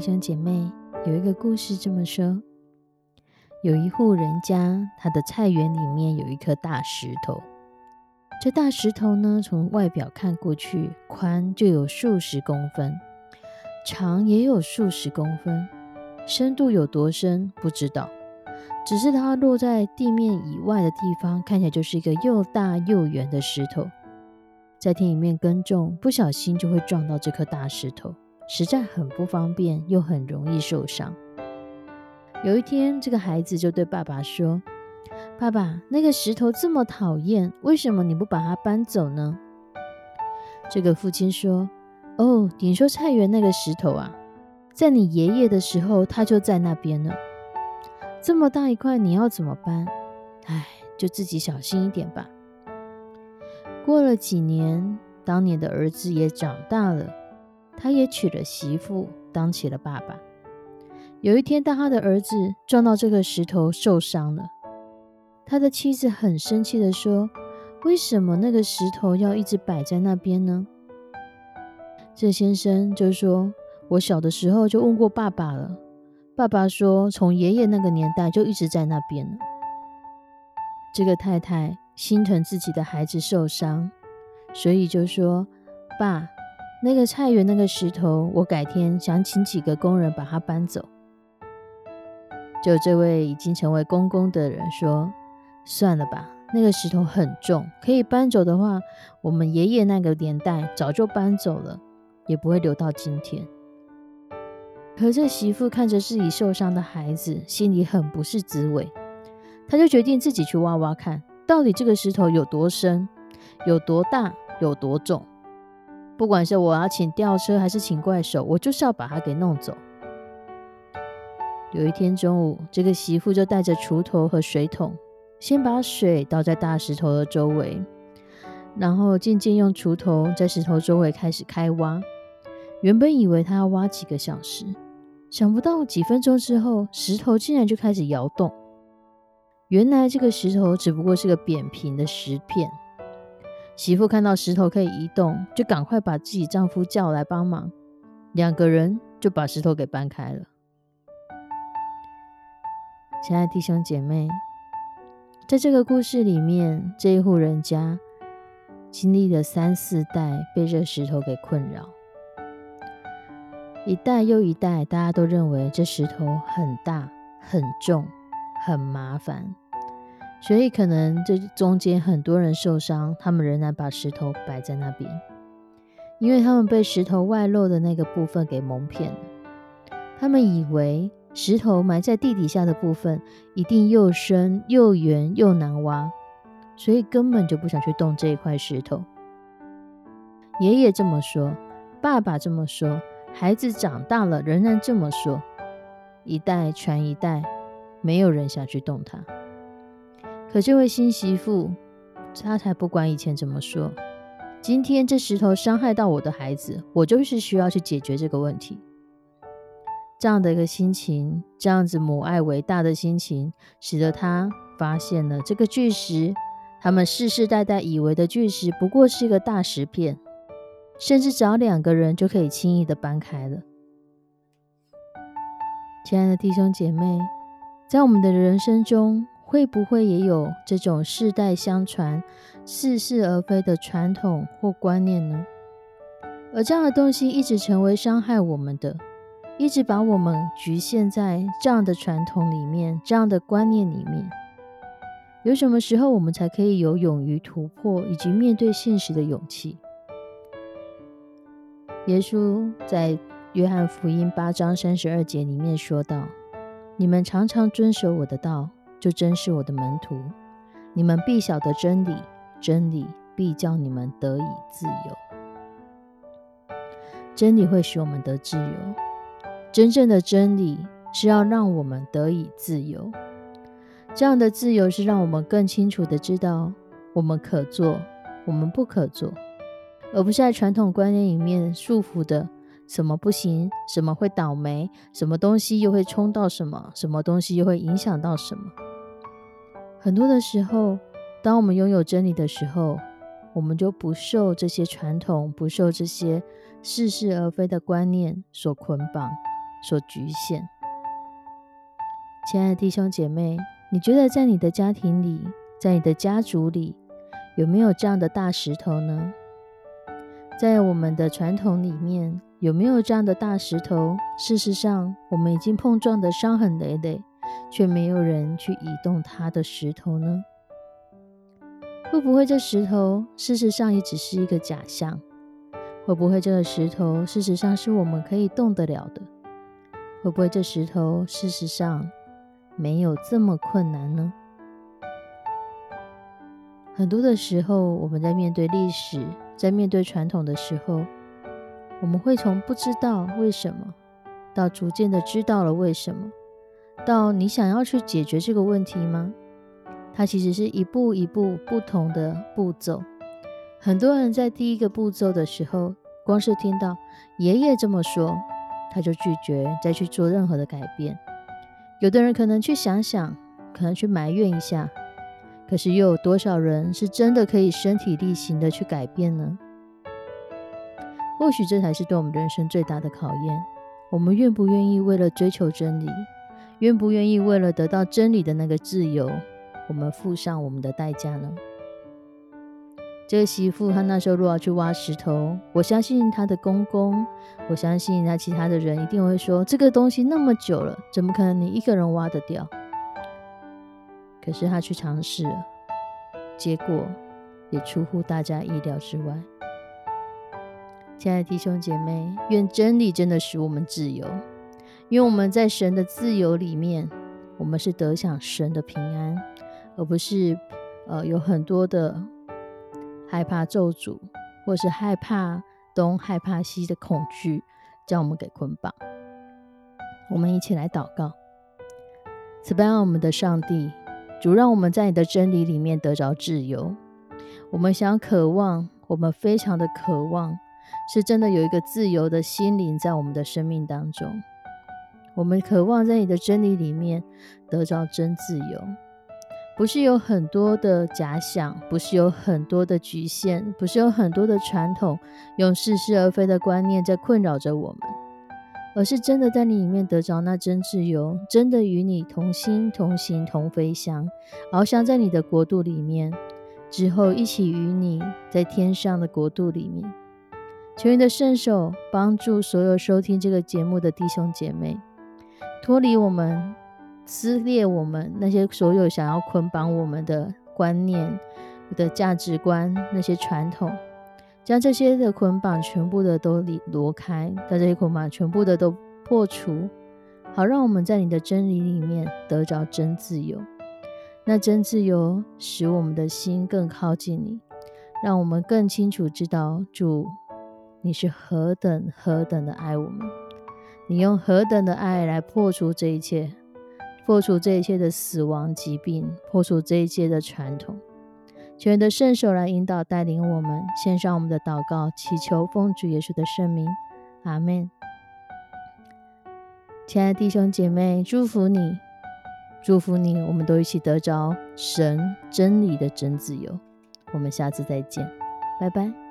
弟兄姐妹，有一个故事这么说：有一户人家，他的菜园里面有一颗大石头。这大石头呢，从外表看过去，宽就有数十公分，长也有数十公分，深度有多深不知道。只是它落在地面以外的地方，看起来就是一个又大又圆的石头。在田里面耕种，不小心就会撞到这颗大石头。实在很不方便，又很容易受伤。有一天，这个孩子就对爸爸说：“爸爸，那个石头这么讨厌，为什么你不把它搬走呢？”这个父亲说：“哦，你说菜园那个石头啊，在你爷爷的时候，他就在那边呢。这么大一块，你要怎么搬？哎，就自己小心一点吧。”过了几年，当年的儿子也长大了。他也娶了媳妇，当起了爸爸。有一天，当他的儿子撞到这个石头受伤了，他的妻子很生气的说：“为什么那个石头要一直摆在那边呢？”这先生就说：“我小的时候就问过爸爸了，爸爸说从爷爷那个年代就一直在那边了。”这个太太心疼自己的孩子受伤，所以就说：“爸。”那个菜园那个石头，我改天想请几个工人把它搬走。就这位已经成为公公的人说：“算了吧，那个石头很重，可以搬走的话，我们爷爷那个年代早就搬走了，也不会留到今天。”可这媳妇看着自己受伤的孩子，心里很不是滋味。他就决定自己去挖挖看，到底这个石头有多深、有多大、有多重。不管是我要请吊车还是请怪手，我就是要把它给弄走。有一天中午，这个媳妇就带着锄头和水桶，先把水倒在大石头的周围，然后渐渐用锄头在石头周围开始开挖。原本以为他要挖几个小时，想不到几分钟之后，石头竟然就开始摇动。原来这个石头只不过是个扁平的石片。媳妇看到石头可以移动，就赶快把自己丈夫叫来帮忙，两个人就把石头给搬开了。亲爱的弟兄姐妹，在这个故事里面，这一户人家经历了三四代被这石头给困扰，一代又一代，大家都认为这石头很大、很重、很麻烦。所以，可能这中间很多人受伤，他们仍然把石头摆在那边，因为他们被石头外露的那个部分给蒙骗了。他们以为石头埋在地底下的部分一定又深又圆又难挖，所以根本就不想去动这一块石头。爷爷这么说，爸爸这么说，孩子长大了仍然这么说，一代传一代，没有人想去动它。可这位新媳妇，她才不管以前怎么说。今天这石头伤害到我的孩子，我就是需要去解决这个问题。这样的一个心情，这样子母爱伟大的心情，使得他发现了这个巨石，他们世世代代以为的巨石，不过是一个大石片，甚至找两个人就可以轻易的搬开了。亲爱的弟兄姐妹，在我们的人生中，会不会也有这种世代相传、似是而非的传统或观念呢？而这样的东西一直成为伤害我们的，一直把我们局限在这样的传统里面、这样的观念里面。有什么时候我们才可以有勇于突破以及面对现实的勇气？耶稣在约翰福音八章三十二节里面说道：“你们常常遵守我的道，就真是我的门徒。你们必晓得真理，真理必叫你们得以自由。真理会使我们得自由。真正的真理是要让我们得以自由。”这样的自由是让我们更清楚的知道我们可做，我们不可做，而不是在传统观念里面束缚的什么不行，什么会倒霉，什么东西又会冲到什么，什么东西又会影响到什么。很多的时候，当我们拥有真理的时候，我们就不受这些传统，不受这些似是而非的观念所捆绑、所局限。亲爱的弟兄姐妹。你觉得在你的家庭里，在你的家族里，有没有这样的大石头呢？在我们的传统里面，有没有这样的大石头？事实上，我们已经碰撞的伤痕累累，却没有人去移动它的石头呢？会不会这石头事实上也只是一个假象？会不会这个石头事实上是我们可以动得了的？会不会这石头事实上？没有这么困难呢。很多的时候，我们在面对历史、在面对传统的时候，我们会从不知道为什么，到逐渐的知道了为什么，到你想要去解决这个问题吗？它其实是一步一步不同的步骤。很多人在第一个步骤的时候，光是听到爷爷这么说，他就拒绝再去做任何的改变。有的人可能去想想，可能去埋怨一下，可是又有多少人是真的可以身体力行的去改变呢？或许这才是对我们人生最大的考验。我们愿不愿意为了追求真理，愿不愿意为了得到真理的那个自由，我们付上我们的代价呢？这个媳妇，她那时候如果要去挖石头，我相信她的公公，我相信她其他的人一定会说：这个东西那么久了，怎么可能你一个人挖得掉？可是她去尝试了，结果也出乎大家意料之外。亲爱的弟兄姐妹，愿真理真的使我们自由，因为我们在神的自由里面，我们是得享神的平安，而不是呃有很多的。害怕咒诅，或是害怕东、害怕西的恐惧，将我们给捆绑。我们一起来祷告：慈悲我们的上帝，主让我们在你的真理里面得着自由。我们想渴望，我们非常的渴望，是真的有一个自由的心灵在我们的生命当中。我们渴望在你的真理里面得着真自由。不是有很多的假想，不是有很多的局限，不是有很多的传统，用似是而非的观念在困扰着我们，而是真的在你里面得着那真自由，真的与你同心同行同飞翔，翱翔在你的国度里面，之后一起与你在天上的国度里面。求你的圣手帮助所有收听这个节目的弟兄姐妹，脱离我们。撕裂我们那些所有想要捆绑我们的观念、的价值观、那些传统，将这些的捆绑全部的都离挪开，把这些捆绑全部的都破除，好让我们在你的真理里面得着真自由。那真自由使我们的心更靠近你，让我们更清楚知道主你是何等何等的爱我们，你用何等的爱来破除这一切。破除这一切的死亡、疾病，破除这一切的传统，求你的圣手来引导、带领我们，献上我们的祷告，祈求奉主耶稣的圣名，阿门。亲爱的弟兄姐妹，祝福你，祝福你，我们都一起得着神真理的真自由。我们下次再见，拜拜。